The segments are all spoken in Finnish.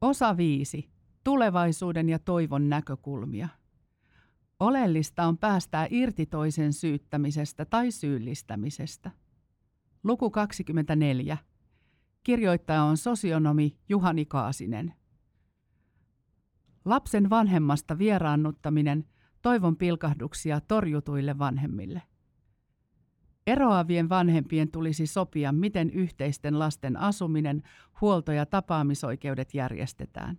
Osa 5. Tulevaisuuden ja toivon näkökulmia. Oleellista on päästää irti toisen syyttämisestä tai syyllistämisestä. Luku 24. Kirjoittaja on sosionomi Juhani Kaasinen. Lapsen vanhemmasta vieraannuttaminen toivon pilkahduksia torjutuille vanhemmille. Eroavien vanhempien tulisi sopia, miten yhteisten lasten asuminen, huolto- ja tapaamisoikeudet järjestetään.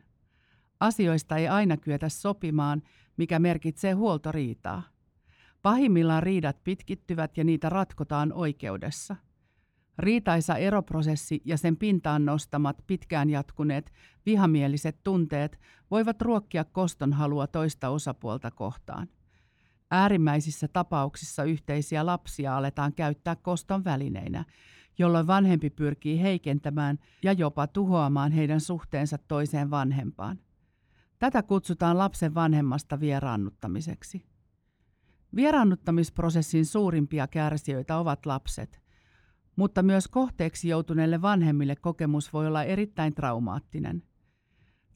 Asioista ei aina kyetä sopimaan, mikä merkitsee huoltoriitaa. Pahimmillaan riidat pitkittyvät ja niitä ratkotaan oikeudessa. Riitaisa eroprosessi ja sen pintaan nostamat pitkään jatkuneet vihamieliset tunteet voivat ruokkia koston halua toista osapuolta kohtaan. Äärimmäisissä tapauksissa yhteisiä lapsia aletaan käyttää koston välineinä, jolloin vanhempi pyrkii heikentämään ja jopa tuhoamaan heidän suhteensa toiseen vanhempaan. Tätä kutsutaan lapsen vanhemmasta vieraannuttamiseksi. Vieraannuttamisprosessin suurimpia kärsijöitä ovat lapset, mutta myös kohteeksi joutuneille vanhemmille kokemus voi olla erittäin traumaattinen.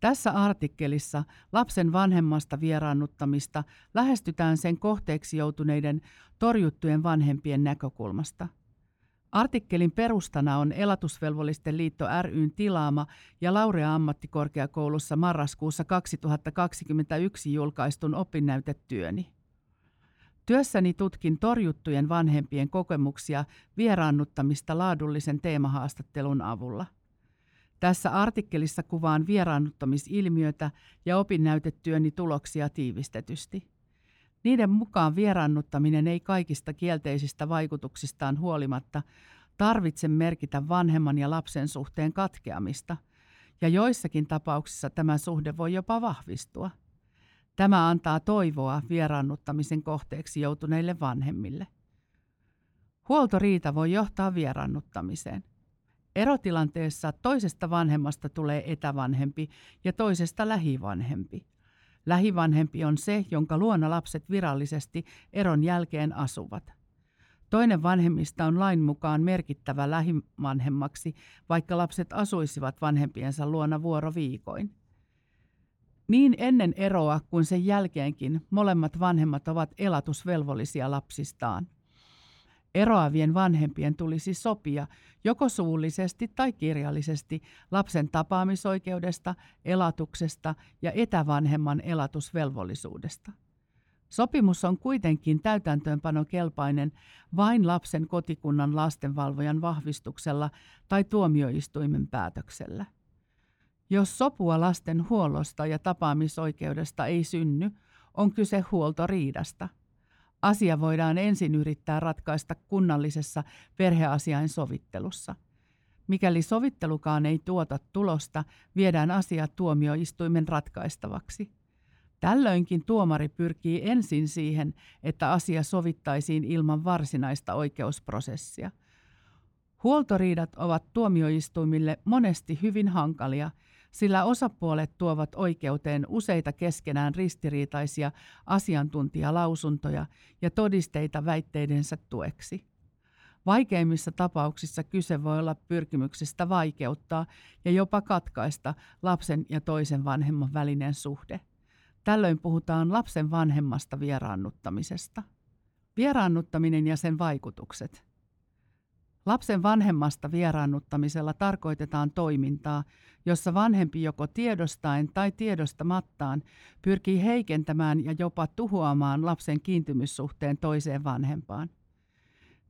Tässä artikkelissa lapsen vanhemmasta vieraannuttamista lähestytään sen kohteeksi joutuneiden torjuttujen vanhempien näkökulmasta – Artikkelin perustana on Elatusvelvollisten liitto ryn tilaama ja Laurea ammattikorkeakoulussa marraskuussa 2021 julkaistun opinnäytetyöni. Työssäni tutkin torjuttujen vanhempien kokemuksia vieraannuttamista laadullisen teemahaastattelun avulla. Tässä artikkelissa kuvaan vieraannuttamisilmiötä ja opinnäytetyöni tuloksia tiivistetysti. Niiden mukaan vieraannuttaminen ei kaikista kielteisistä vaikutuksistaan huolimatta tarvitse merkitä vanhemman ja lapsen suhteen katkeamista, ja joissakin tapauksissa tämä suhde voi jopa vahvistua. Tämä antaa toivoa vieraannuttamisen kohteeksi joutuneille vanhemmille. Huoltoriita voi johtaa vieraannuttamiseen. Erotilanteessa toisesta vanhemmasta tulee etävanhempi ja toisesta lähivanhempi. Lähivanhempi on se, jonka luona lapset virallisesti eron jälkeen asuvat. Toinen vanhemmista on lain mukaan merkittävä lähivanhemmaksi, vaikka lapset asuisivat vanhempiensa luona vuoroviikoin. Niin ennen eroa kuin sen jälkeenkin molemmat vanhemmat ovat elatusvelvollisia lapsistaan. Eroavien vanhempien tulisi sopia joko suullisesti tai kirjallisesti lapsen tapaamisoikeudesta, elatuksesta ja etävanhemman elatusvelvollisuudesta. Sopimus on kuitenkin täytäntöönpanokelpainen vain lapsen kotikunnan lastenvalvojan vahvistuksella tai tuomioistuimen päätöksellä. Jos sopua lasten huollosta ja tapaamisoikeudesta ei synny, on kyse huoltoriidasta – Asia voidaan ensin yrittää ratkaista kunnallisessa perheasiain sovittelussa. Mikäli sovittelukaan ei tuota tulosta, viedään asia tuomioistuimen ratkaistavaksi. Tällöinkin tuomari pyrkii ensin siihen, että asia sovittaisiin ilman varsinaista oikeusprosessia. Huoltoriidat ovat tuomioistuimille monesti hyvin hankalia – sillä osapuolet tuovat oikeuteen useita keskenään ristiriitaisia asiantuntijalausuntoja ja todisteita väitteidensä tueksi. Vaikeimmissa tapauksissa kyse voi olla pyrkimyksestä vaikeuttaa ja jopa katkaista lapsen ja toisen vanhemman välinen suhde. Tällöin puhutaan lapsen vanhemmasta vieraannuttamisesta. Vieraannuttaminen ja sen vaikutukset – Lapsen vanhemmasta vieraannuttamisella tarkoitetaan toimintaa, jossa vanhempi joko tiedostaen tai tiedostamattaan pyrkii heikentämään ja jopa tuhoamaan lapsen kiintymyssuhteen toiseen vanhempaan.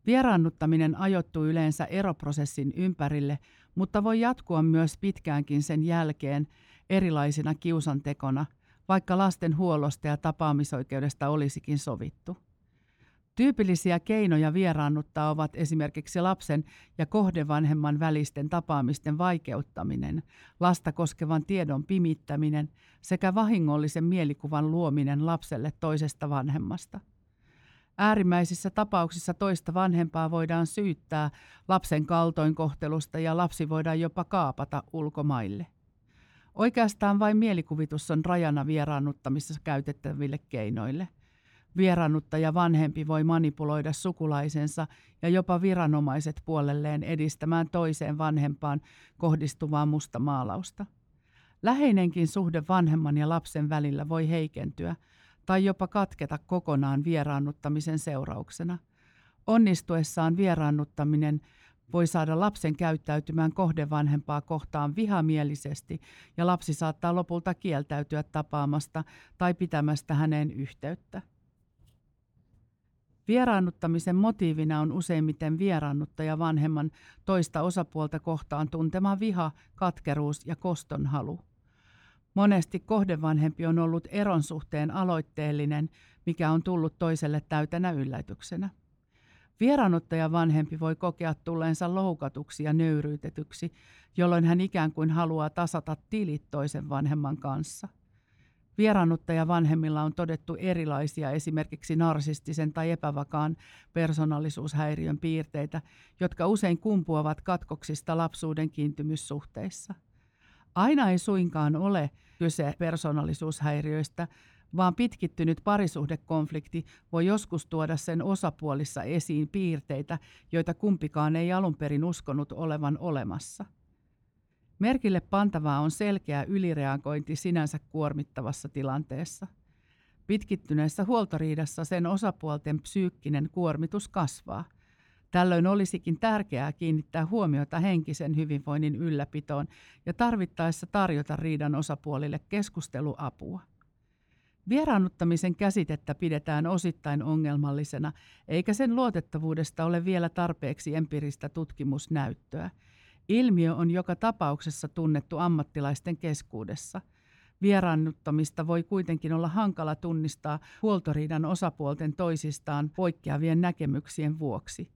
Vieraannuttaminen ajoittuu yleensä eroprosessin ympärille, mutta voi jatkua myös pitkäänkin sen jälkeen erilaisina kiusantekona, vaikka lasten huollosta ja tapaamisoikeudesta olisikin sovittu. Tyypillisiä keinoja vieraannuttaa ovat esimerkiksi lapsen ja kohdevanhemman välisten tapaamisten vaikeuttaminen, lasta koskevan tiedon pimittäminen sekä vahingollisen mielikuvan luominen lapselle toisesta vanhemmasta. Äärimmäisissä tapauksissa toista vanhempaa voidaan syyttää lapsen kaltoinkohtelusta ja lapsi voidaan jopa kaapata ulkomaille. Oikeastaan vain mielikuvitus on rajana vieraannuttamissa käytettäville keinoille – Vieraannuttaja vanhempi voi manipuloida sukulaisensa ja jopa viranomaiset puolelleen edistämään toiseen vanhempaan kohdistuvaa mustamaalausta. Läheinenkin suhde vanhemman ja lapsen välillä voi heikentyä tai jopa katketa kokonaan vieraannuttamisen seurauksena. Onnistuessaan vieraannuttaminen voi saada lapsen käyttäytymään kohdevanhempaa kohtaan vihamielisesti ja lapsi saattaa lopulta kieltäytyä tapaamasta tai pitämästä häneen yhteyttä. Vieraannuttamisen motiivina on useimmiten vieraannuttaja vanhemman toista osapuolta kohtaan tuntema viha, katkeruus ja kostonhalu. Monesti kohdevanhempi on ollut eron suhteen aloitteellinen, mikä on tullut toiselle täytänä yllätyksenä. Vieraannuttaja vanhempi voi kokea tulleensa loukatuksi ja nöyryytetyksi, jolloin hän ikään kuin haluaa tasata tilit toisen vanhemman kanssa – Vieraannuttaja vanhemmilla on todettu erilaisia esimerkiksi narsistisen tai epävakaan persoonallisuushäiriön piirteitä, jotka usein kumpuavat katkoksista lapsuuden kiintymyssuhteissa. Aina ei suinkaan ole kyse persoonallisuushäiriöistä, vaan pitkittynyt parisuhdekonflikti voi joskus tuoda sen osapuolissa esiin piirteitä, joita kumpikaan ei alun perin uskonut olevan olemassa – Merkille pantavaa on selkeä ylireagointi sinänsä kuormittavassa tilanteessa. Pitkittyneessä huoltoriidassa sen osapuolten psyykkinen kuormitus kasvaa. Tällöin olisikin tärkeää kiinnittää huomiota henkisen hyvinvoinnin ylläpitoon ja tarvittaessa tarjota riidan osapuolille keskusteluapua. Vieraannuttamisen käsitettä pidetään osittain ongelmallisena, eikä sen luotettavuudesta ole vielä tarpeeksi empiiristä tutkimusnäyttöä – Ilmiö on joka tapauksessa tunnettu ammattilaisten keskuudessa. Vieraannuttamista voi kuitenkin olla hankala tunnistaa huoltoriidan osapuolten toisistaan poikkeavien näkemyksien vuoksi.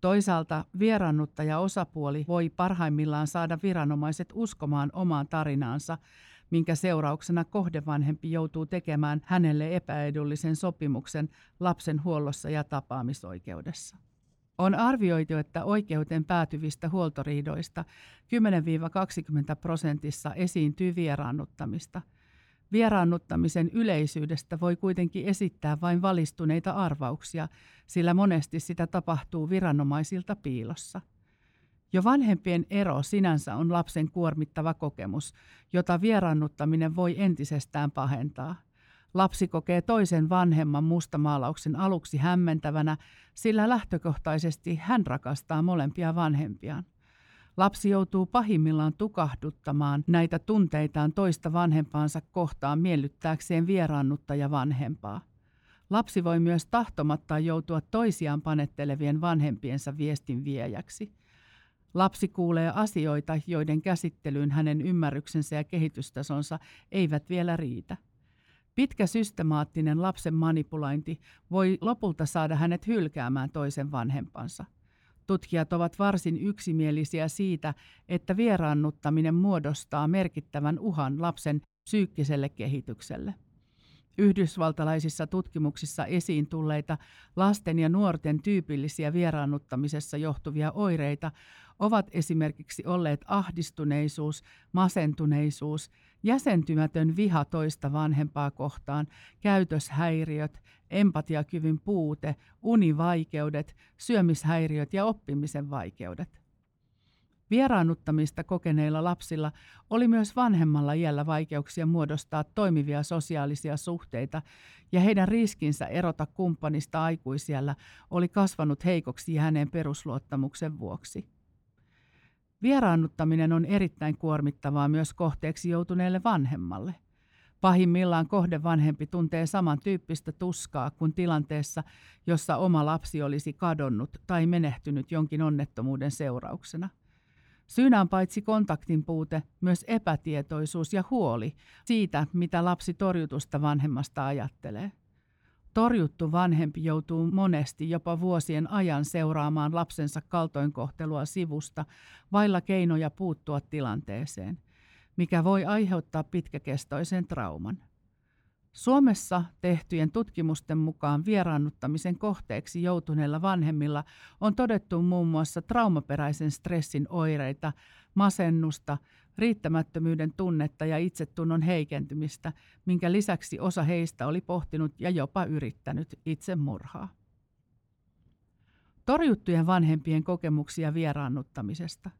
Toisaalta vieraannuttaja osapuoli voi parhaimmillaan saada viranomaiset uskomaan omaan tarinaansa, minkä seurauksena kohdevanhempi joutuu tekemään hänelle epäedullisen sopimuksen lapsen huollossa ja tapaamisoikeudessa. On arvioitu, että oikeuteen päätyvistä huoltoriidoista 10-20 prosentissa esiintyy vieraannuttamista. Vieraannuttamisen yleisyydestä voi kuitenkin esittää vain valistuneita arvauksia, sillä monesti sitä tapahtuu viranomaisilta piilossa. Jo vanhempien ero sinänsä on lapsen kuormittava kokemus, jota vieraannuttaminen voi entisestään pahentaa – Lapsi kokee toisen vanhemman mustamaalauksen aluksi hämmentävänä, sillä lähtökohtaisesti hän rakastaa molempia vanhempiaan. Lapsi joutuu pahimmillaan tukahduttamaan näitä tunteitaan toista vanhempaansa kohtaan miellyttääkseen vieraannuttaja vanhempaa. Lapsi voi myös tahtomatta joutua toisiaan panettelevien vanhempiensa viestin viejäksi. Lapsi kuulee asioita, joiden käsittelyyn hänen ymmärryksensä ja kehitystasonsa eivät vielä riitä. Pitkä systemaattinen lapsen manipulointi voi lopulta saada hänet hylkäämään toisen vanhempansa. Tutkijat ovat varsin yksimielisiä siitä, että vieraannuttaminen muodostaa merkittävän uhan lapsen psyykkiselle kehitykselle. Yhdysvaltalaisissa tutkimuksissa esiin tulleita lasten ja nuorten tyypillisiä vieraannuttamisessa johtuvia oireita ovat esimerkiksi olleet ahdistuneisuus, masentuneisuus, jäsentymätön viha toista vanhempaa kohtaan, käytöshäiriöt, empatiakyvyn puute, univaikeudet, syömishäiriöt ja oppimisen vaikeudet. Vieraannuttamista kokeneilla lapsilla oli myös vanhemmalla iällä vaikeuksia muodostaa toimivia sosiaalisia suhteita, ja heidän riskinsä erota kumppanista aikuisiellä oli kasvanut heikoksi hänen perusluottamuksen vuoksi. Vieraannuttaminen on erittäin kuormittavaa myös kohteeksi joutuneelle vanhemmalle. Pahimmillaan kohdevanhempi tuntee samantyyppistä tuskaa kuin tilanteessa, jossa oma lapsi olisi kadonnut tai menehtynyt jonkin onnettomuuden seurauksena. Syynä on paitsi kontaktin puute, myös epätietoisuus ja huoli siitä, mitä lapsi torjutusta vanhemmasta ajattelee. Torjuttu vanhempi joutuu monesti jopa vuosien ajan seuraamaan lapsensa kaltoinkohtelua sivusta vailla keinoja puuttua tilanteeseen, mikä voi aiheuttaa pitkäkestoisen trauman. Suomessa tehtyjen tutkimusten mukaan vieraannuttamisen kohteeksi joutuneilla vanhemmilla on todettu muun muassa traumaperäisen stressin oireita, masennusta, riittämättömyyden tunnetta ja itsetunnon heikentymistä, minkä lisäksi osa heistä oli pohtinut ja jopa yrittänyt itsemurhaa. Torjuttujen vanhempien kokemuksia vieraannuttamisesta.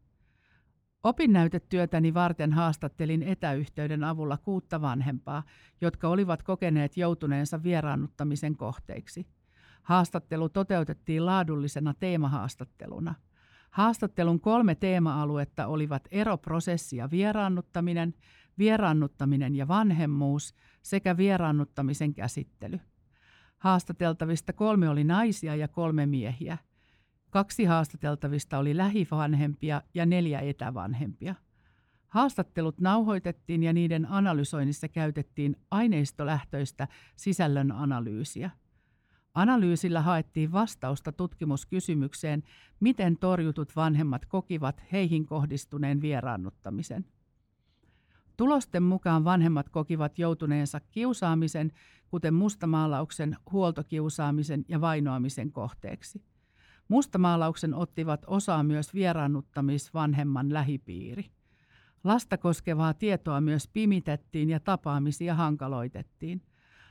Opinnäytetyötäni varten haastattelin etäyhteyden avulla kuutta vanhempaa, jotka olivat kokeneet joutuneensa vieraannuttamisen kohteiksi. Haastattelu toteutettiin laadullisena teemahaastatteluna. Haastattelun kolme teema-aluetta olivat eroprosessi ja vieraannuttaminen, vieraannuttaminen ja vanhemmuus sekä vieraannuttamisen käsittely. Haastateltavista kolme oli naisia ja kolme miehiä – Kaksi haastateltavista oli lähivanhempia ja neljä etävanhempia. Haastattelut nauhoitettiin ja niiden analysoinnissa käytettiin aineistolähtöistä sisällön analyysiä. Analyysillä haettiin vastausta tutkimuskysymykseen, miten torjutut vanhemmat kokivat heihin kohdistuneen vieraannuttamisen. Tulosten mukaan vanhemmat kokivat joutuneensa kiusaamisen, kuten mustamaalauksen, huoltokiusaamisen ja vainoamisen kohteeksi. Mustamaalauksen ottivat osaa myös vieraannuttamisvanhemman lähipiiri. Lasta koskevaa tietoa myös pimitettiin ja tapaamisia hankaloitettiin.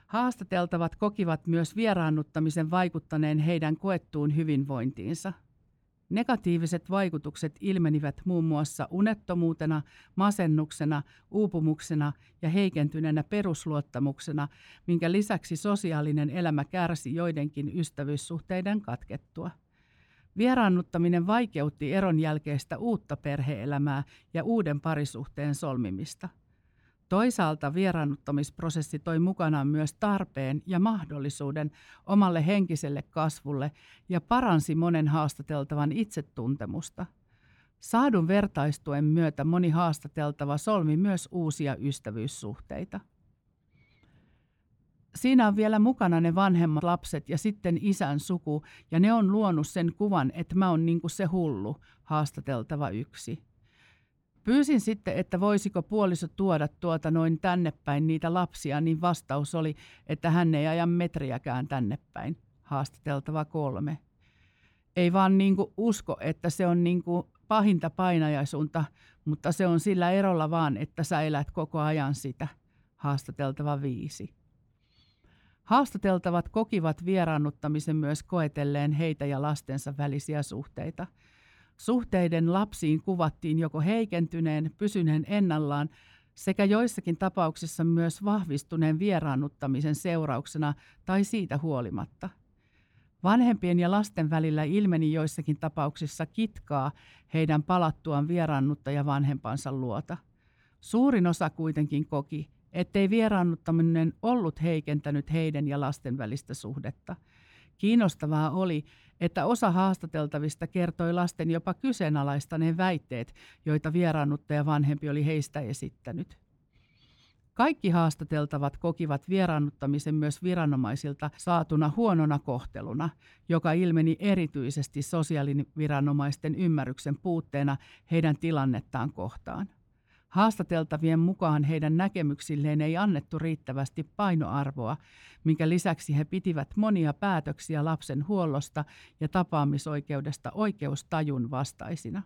Haastateltavat kokivat myös vieraannuttamisen vaikuttaneen heidän koettuun hyvinvointiinsa. Negatiiviset vaikutukset ilmenivät muun muassa unettomuutena, masennuksena, uupumuksena ja heikentyneenä perusluottamuksena, minkä lisäksi sosiaalinen elämä kärsi joidenkin ystävyyssuhteiden katkettua. Vieraannuttaminen vaikeutti eron jälkeistä uutta perheelämää ja uuden parisuhteen solmimista. Toisaalta vieraannuttamisprosessi toi mukanaan myös tarpeen ja mahdollisuuden omalle henkiselle kasvulle ja paransi monen haastateltavan itsetuntemusta. Saadun vertaistuen myötä moni haastateltava solmi myös uusia ystävyyssuhteita siinä on vielä mukana ne vanhemmat lapset ja sitten isän suku, ja ne on luonut sen kuvan, että mä oon niinku se hullu, haastateltava yksi. Pyysin sitten, että voisiko puoliso tuoda tuota noin tänne päin niitä lapsia, niin vastaus oli, että hän ei aja metriäkään tänne päin, haastateltava kolme. Ei vaan niinku usko, että se on niinku pahinta painajaisuunta, mutta se on sillä erolla vaan, että sä elät koko ajan sitä, haastateltava viisi. Haastateltavat kokivat vieraannuttamisen myös koetelleen heitä ja lastensa välisiä suhteita. Suhteiden lapsiin kuvattiin joko heikentyneen, pysyneen ennallaan sekä joissakin tapauksissa myös vahvistuneen vieraannuttamisen seurauksena tai siitä huolimatta. Vanhempien ja lasten välillä ilmeni joissakin tapauksissa kitkaa heidän palattuaan vieraannuttaja vanhempansa luota. Suurin osa kuitenkin koki, ettei vieraannuttaminen ollut heikentänyt heidän ja lasten välistä suhdetta. Kiinnostavaa oli, että osa haastateltavista kertoi lasten jopa kyseenalaistaneen väitteet, joita vieraannuttaja vanhempi oli heistä esittänyt. Kaikki haastateltavat kokivat vieraannuttamisen myös viranomaisilta saatuna huonona kohteluna, joka ilmeni erityisesti sosiaaliviranomaisten ymmärryksen puutteena heidän tilannettaan kohtaan. Haastateltavien mukaan heidän näkemyksilleen ei annettu riittävästi painoarvoa, minkä lisäksi he pitivät monia päätöksiä lapsen huollosta ja tapaamisoikeudesta oikeustajun vastaisina.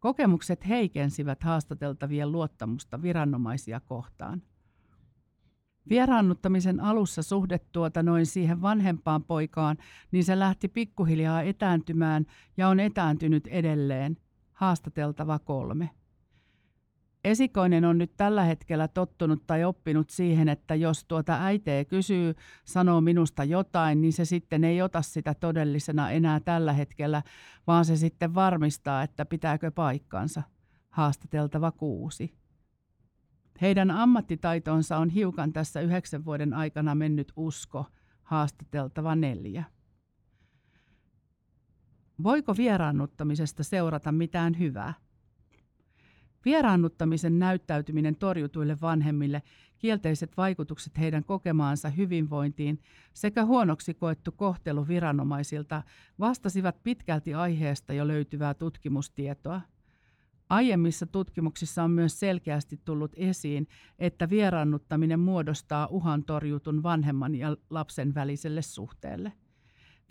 Kokemukset heikensivät haastateltavien luottamusta viranomaisia kohtaan. Vieraannuttamisen alussa suhde tuota noin siihen vanhempaan poikaan, niin se lähti pikkuhiljaa etääntymään ja on etääntynyt edelleen. Haastateltava kolme. Esikoinen on nyt tällä hetkellä tottunut tai oppinut siihen, että jos tuota äiteä kysyy, sanoo minusta jotain, niin se sitten ei ota sitä todellisena enää tällä hetkellä, vaan se sitten varmistaa, että pitääkö paikkansa. Haastateltava kuusi. Heidän ammattitaitonsa on hiukan tässä yhdeksän vuoden aikana mennyt usko, haastateltava neljä. Voiko vieraannuttamisesta seurata mitään hyvää? Vieraannuttamisen näyttäytyminen torjutuille vanhemmille, kielteiset vaikutukset heidän kokemaansa hyvinvointiin sekä huonoksi koettu kohtelu viranomaisilta vastasivat pitkälti aiheesta jo löytyvää tutkimustietoa. Aiemmissa tutkimuksissa on myös selkeästi tullut esiin, että vieraannuttaminen muodostaa uhan torjutun vanhemman ja lapsen väliselle suhteelle.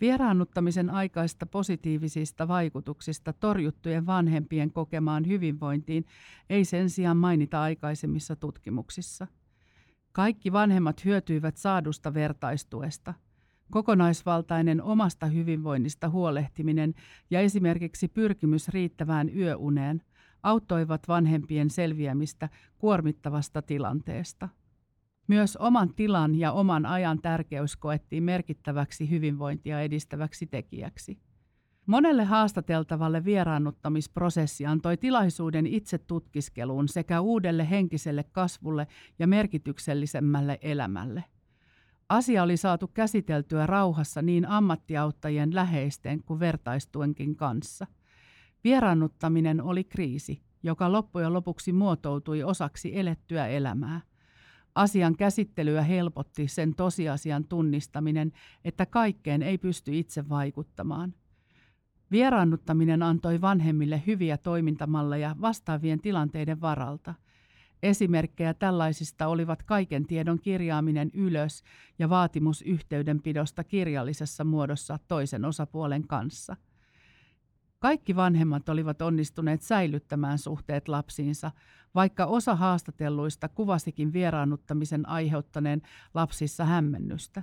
Vieraannuttamisen aikaista positiivisista vaikutuksista torjuttujen vanhempien kokemaan hyvinvointiin ei sen sijaan mainita aikaisemmissa tutkimuksissa. Kaikki vanhemmat hyötyivät saadusta vertaistuesta. Kokonaisvaltainen omasta hyvinvoinnista huolehtiminen ja esimerkiksi pyrkimys riittävään yöuneen auttoivat vanhempien selviämistä kuormittavasta tilanteesta. Myös oman tilan ja oman ajan tärkeys koettiin merkittäväksi hyvinvointia edistäväksi tekijäksi. Monelle haastateltavalle vieraannuttamisprosessi antoi tilaisuuden itse tutkiskeluun sekä uudelle henkiselle kasvulle ja merkityksellisemmälle elämälle. Asia oli saatu käsiteltyä rauhassa niin ammattiauttajien läheisten kuin vertaistuenkin kanssa. Vieraannuttaminen oli kriisi, joka loppujen lopuksi muotoutui osaksi elettyä elämää. Asian käsittelyä helpotti sen tosiasian tunnistaminen, että kaikkeen ei pysty itse vaikuttamaan – Vieraannuttaminen antoi vanhemmille hyviä toimintamalleja vastaavien tilanteiden varalta. Esimerkkejä tällaisista olivat kaiken tiedon kirjaaminen ylös ja vaatimus yhteydenpidosta kirjallisessa muodossa toisen osapuolen kanssa. Kaikki vanhemmat olivat onnistuneet säilyttämään suhteet lapsiinsa, vaikka osa haastatelluista kuvasikin vieraannuttamisen aiheuttaneen lapsissa hämmennystä.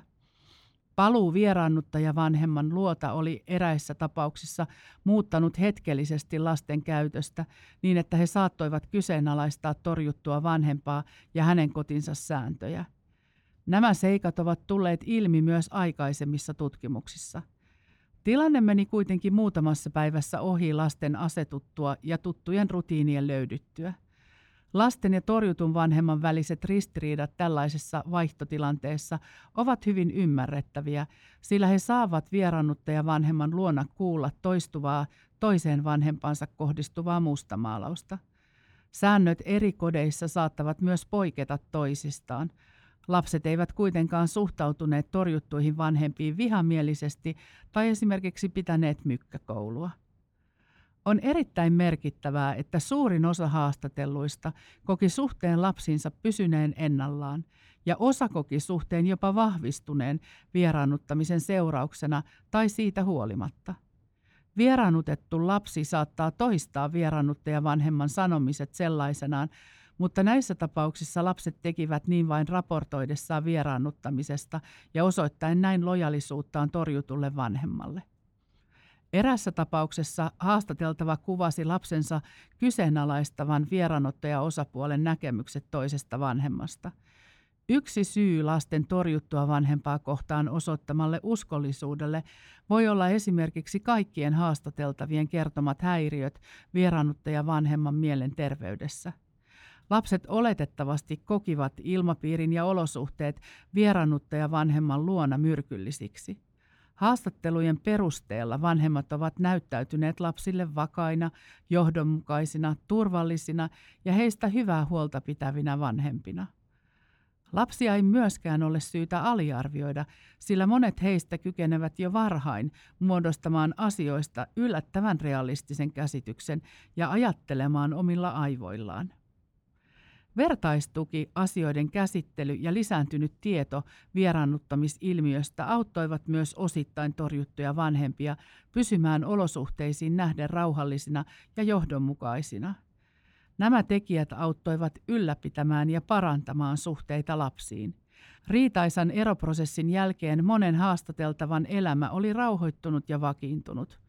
Paluu vieraannuttaja vanhemman luota oli eräissä tapauksissa muuttanut hetkellisesti lasten käytöstä niin, että he saattoivat kyseenalaistaa torjuttua vanhempaa ja hänen kotinsa sääntöjä. Nämä seikat ovat tulleet ilmi myös aikaisemmissa tutkimuksissa. Tilanne meni kuitenkin muutamassa päivässä ohi lasten asetuttua ja tuttujen rutiinien löydyttyä. Lasten ja torjutun vanhemman väliset ristiriidat tällaisessa vaihtotilanteessa ovat hyvin ymmärrettäviä, sillä he saavat vieraannuttaja vanhemman luona kuulla toistuvaa toiseen vanhempansa kohdistuvaa mustamaalausta. Säännöt eri kodeissa saattavat myös poiketa toisistaan. Lapset eivät kuitenkaan suhtautuneet torjuttuihin vanhempiin vihamielisesti tai esimerkiksi pitäneet mykkäkoulua. On erittäin merkittävää, että suurin osa haastatelluista koki suhteen lapsiinsa pysyneen ennallaan ja osa koki suhteen jopa vahvistuneen vieraannuttamisen seurauksena tai siitä huolimatta. Vieraannutettu lapsi saattaa toistaa vieraannuttaja vanhemman sanomiset sellaisenaan, mutta näissä tapauksissa lapset tekivät niin vain raportoidessaan vieraannuttamisesta ja osoittaen näin lojalisuuttaan torjutulle vanhemmalle. Erässä tapauksessa haastateltava kuvasi lapsensa kyseenalaistavan osapuolen näkemykset toisesta vanhemmasta. Yksi syy lasten torjuttua vanhempaa kohtaan osoittamalle uskollisuudelle voi olla esimerkiksi kaikkien haastateltavien kertomat häiriöt vieraannuttaja vanhemman mielenterveydessä. Lapset oletettavasti kokivat ilmapiirin ja olosuhteet vieraannuttaja vanhemman luona myrkyllisiksi. Haastattelujen perusteella vanhemmat ovat näyttäytyneet lapsille vakaina, johdonmukaisina, turvallisina ja heistä hyvää huolta pitävinä vanhempina. Lapsia ei myöskään ole syytä aliarvioida, sillä monet heistä kykenevät jo varhain muodostamaan asioista yllättävän realistisen käsityksen ja ajattelemaan omilla aivoillaan. Vertaistuki, asioiden käsittely ja lisääntynyt tieto vieraannuttamisilmiöstä auttoivat myös osittain torjuttuja vanhempia pysymään olosuhteisiin nähden rauhallisina ja johdonmukaisina. Nämä tekijät auttoivat ylläpitämään ja parantamaan suhteita lapsiin. Riitaisan eroprosessin jälkeen monen haastateltavan elämä oli rauhoittunut ja vakiintunut.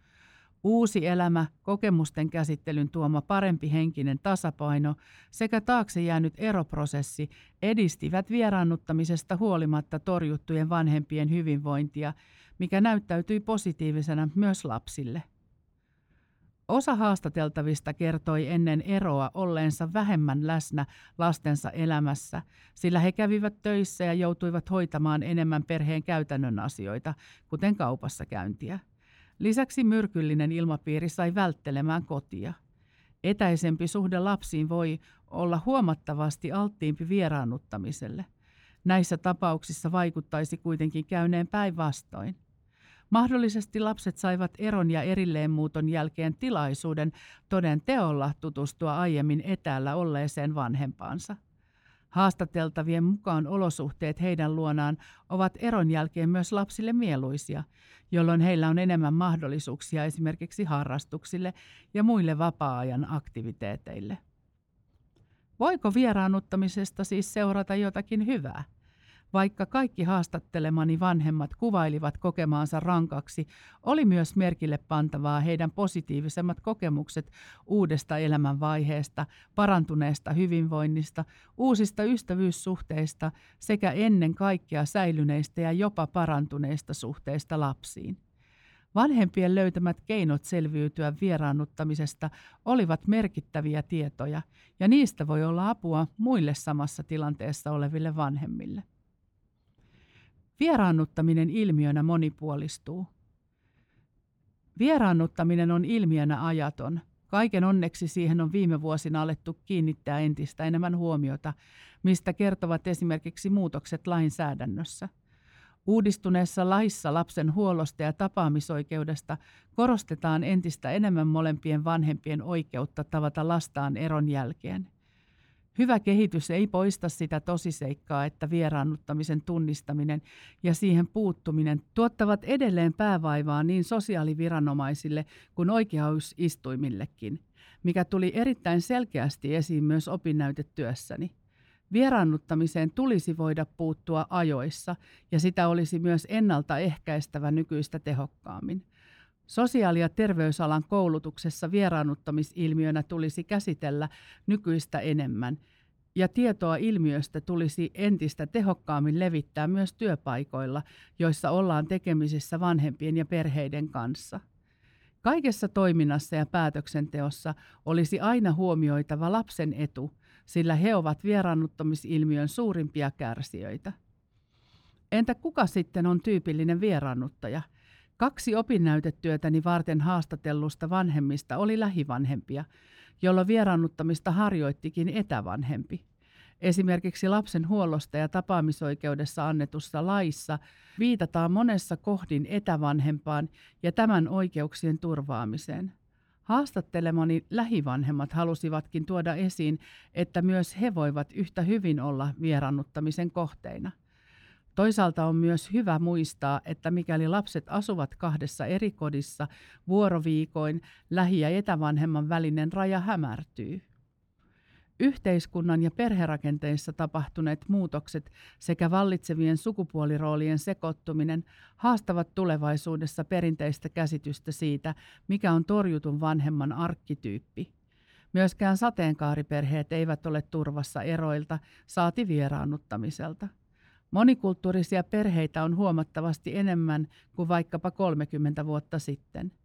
Uusi elämä, kokemusten käsittelyn tuoma parempi henkinen tasapaino sekä taakse jäänyt eroprosessi edistivät vieraannuttamisesta huolimatta torjuttujen vanhempien hyvinvointia, mikä näyttäytyi positiivisena myös lapsille. Osa haastateltavista kertoi ennen eroa olleensa vähemmän läsnä lastensa elämässä, sillä he kävivät töissä ja joutuivat hoitamaan enemmän perheen käytännön asioita, kuten kaupassa käyntiä. Lisäksi myrkyllinen ilmapiiri sai välttelemään kotia. Etäisempi suhde lapsiin voi olla huomattavasti alttiimpi vieraannuttamiselle. Näissä tapauksissa vaikuttaisi kuitenkin käyneen päinvastoin. Mahdollisesti lapset saivat eron ja erilleenmuuton jälkeen tilaisuuden toden teolla tutustua aiemmin etäällä olleeseen vanhempaansa. Haastateltavien mukaan olosuhteet heidän luonaan ovat eron jälkeen myös lapsille mieluisia, jolloin heillä on enemmän mahdollisuuksia esimerkiksi harrastuksille ja muille vapaa-ajan aktiviteeteille. Voiko vieraannuttamisesta siis seurata jotakin hyvää? Vaikka kaikki haastattelemani vanhemmat kuvailivat kokemaansa rankaksi, oli myös merkille pantavaa heidän positiivisemmat kokemukset uudesta elämänvaiheesta, parantuneesta hyvinvoinnista, uusista ystävyyssuhteista sekä ennen kaikkea säilyneistä ja jopa parantuneista suhteista lapsiin. Vanhempien löytämät keinot selviytyä vieraannuttamisesta olivat merkittäviä tietoja, ja niistä voi olla apua muille samassa tilanteessa oleville vanhemmille. Vieraannuttaminen ilmiönä monipuolistuu. Vieraannuttaminen on ilmiönä ajaton. Kaiken onneksi siihen on viime vuosina alettu kiinnittää entistä enemmän huomiota, mistä kertovat esimerkiksi muutokset lainsäädännössä – Uudistuneessa laissa lapsen huollosta ja tapaamisoikeudesta korostetaan entistä enemmän molempien vanhempien oikeutta tavata lastaan eron jälkeen. Hyvä kehitys ei poista sitä tosiseikkaa, että vieraannuttamisen tunnistaminen ja siihen puuttuminen tuottavat edelleen päävaivaa niin sosiaaliviranomaisille kuin oikeusistuimillekin, mikä tuli erittäin selkeästi esiin myös opinnäytetyössäni. Vieraannuttamiseen tulisi voida puuttua ajoissa ja sitä olisi myös ennaltaehkäistävä nykyistä tehokkaammin. Sosiaali- ja terveysalan koulutuksessa vieraannuttamisilmiönä tulisi käsitellä nykyistä enemmän ja tietoa ilmiöstä tulisi entistä tehokkaammin levittää myös työpaikoilla, joissa ollaan tekemisissä vanhempien ja perheiden kanssa. Kaikessa toiminnassa ja päätöksenteossa olisi aina huomioitava lapsen etu – sillä he ovat vieraannuttamisilmiön suurimpia kärsijöitä. Entä kuka sitten on tyypillinen vieraannuttaja? Kaksi opinnäytetyötäni varten haastatellusta vanhemmista oli lähivanhempia, jolloin vieraannuttamista harjoittikin etävanhempi. Esimerkiksi lapsen huollosta ja tapaamisoikeudessa annetussa laissa viitataan monessa kohdin etävanhempaan ja tämän oikeuksien turvaamiseen. Haastattelemani lähivanhemmat halusivatkin tuoda esiin, että myös he voivat yhtä hyvin olla vierannuttamisen kohteina. Toisaalta on myös hyvä muistaa, että mikäli lapset asuvat kahdessa eri kodissa vuoroviikoin, lähi- ja etävanhemman välinen raja hämärtyy. Yhteiskunnan ja perherakenteissa tapahtuneet muutokset sekä vallitsevien sukupuoliroolien sekoittuminen haastavat tulevaisuudessa perinteistä käsitystä siitä, mikä on torjutun vanhemman arkkityyppi. Myöskään sateenkaariperheet eivät ole turvassa eroilta, saati vieraannuttamiselta. Monikulttuurisia perheitä on huomattavasti enemmän kuin vaikkapa 30 vuotta sitten –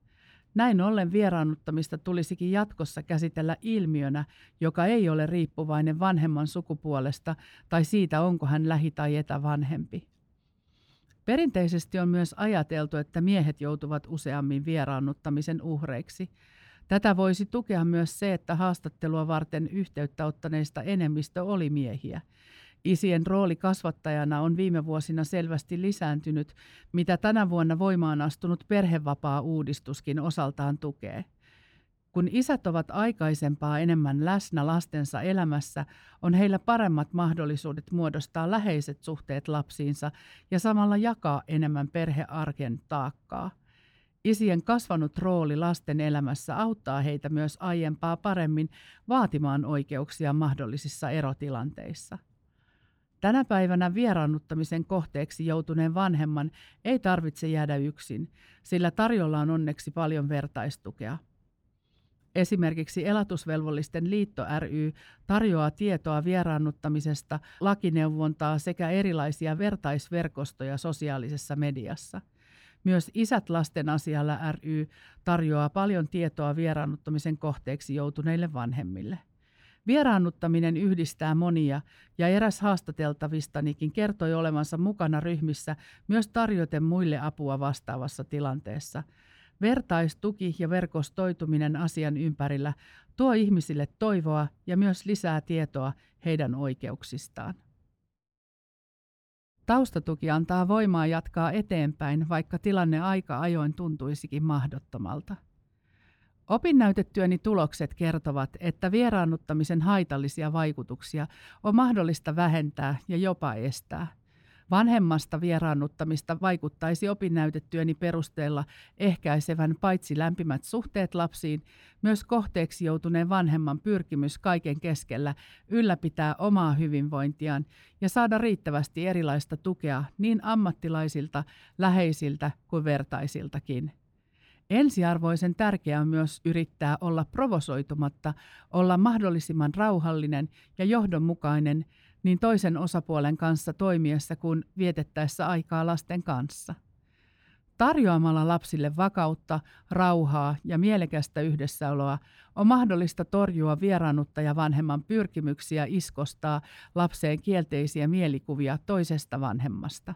näin ollen vieraannuttamista tulisikin jatkossa käsitellä ilmiönä, joka ei ole riippuvainen vanhemman sukupuolesta tai siitä, onko hän lähi- tai etävanhempi. Perinteisesti on myös ajateltu, että miehet joutuvat useammin vieraannuttamisen uhreiksi. Tätä voisi tukea myös se, että haastattelua varten yhteyttä ottaneista enemmistö oli miehiä – Isien rooli kasvattajana on viime vuosina selvästi lisääntynyt, mitä tänä vuonna voimaan astunut perhevapaa-uudistuskin osaltaan tukee. Kun isät ovat aikaisempaa enemmän läsnä lastensa elämässä, on heillä paremmat mahdollisuudet muodostaa läheiset suhteet lapsiinsa ja samalla jakaa enemmän perhearken taakkaa. Isien kasvanut rooli lasten elämässä auttaa heitä myös aiempaa paremmin vaatimaan oikeuksia mahdollisissa erotilanteissa. Tänä päivänä vieraannuttamisen kohteeksi joutuneen vanhemman ei tarvitse jäädä yksin, sillä tarjolla on onneksi paljon vertaistukea. Esimerkiksi Elatusvelvollisten liitto ry tarjoaa tietoa vieraannuttamisesta, lakineuvontaa sekä erilaisia vertaisverkostoja sosiaalisessa mediassa. Myös Isät lasten asialla ry tarjoaa paljon tietoa vieraannuttamisen kohteeksi joutuneille vanhemmille. Vieraannuttaminen yhdistää monia ja eräs haastateltavistanikin kertoi olevansa mukana ryhmissä myös tarjoten muille apua vastaavassa tilanteessa. Vertaistuki ja verkostoituminen asian ympärillä tuo ihmisille toivoa ja myös lisää tietoa heidän oikeuksistaan. Taustatuki antaa voimaa jatkaa eteenpäin, vaikka tilanne aika ajoin tuntuisikin mahdottomalta. Opinnäytetyöni tulokset kertovat, että vieraannuttamisen haitallisia vaikutuksia on mahdollista vähentää ja jopa estää. Vanhemmasta vieraannuttamista vaikuttaisi opinnäytetyöni perusteella ehkäisevän paitsi lämpimät suhteet lapsiin, myös kohteeksi joutuneen vanhemman pyrkimys kaiken keskellä ylläpitää omaa hyvinvointiaan ja saada riittävästi erilaista tukea niin ammattilaisilta, läheisiltä kuin vertaisiltakin. Ensiarvoisen tärkeää on myös yrittää olla provosoitumatta, olla mahdollisimman rauhallinen ja johdonmukainen niin toisen osapuolen kanssa toimiessa kuin vietettäessä aikaa lasten kanssa. Tarjoamalla lapsille vakautta, rauhaa ja mielekästä yhdessäoloa on mahdollista torjua vieraannuttaja vanhemman pyrkimyksiä iskostaa lapseen kielteisiä mielikuvia toisesta vanhemmasta.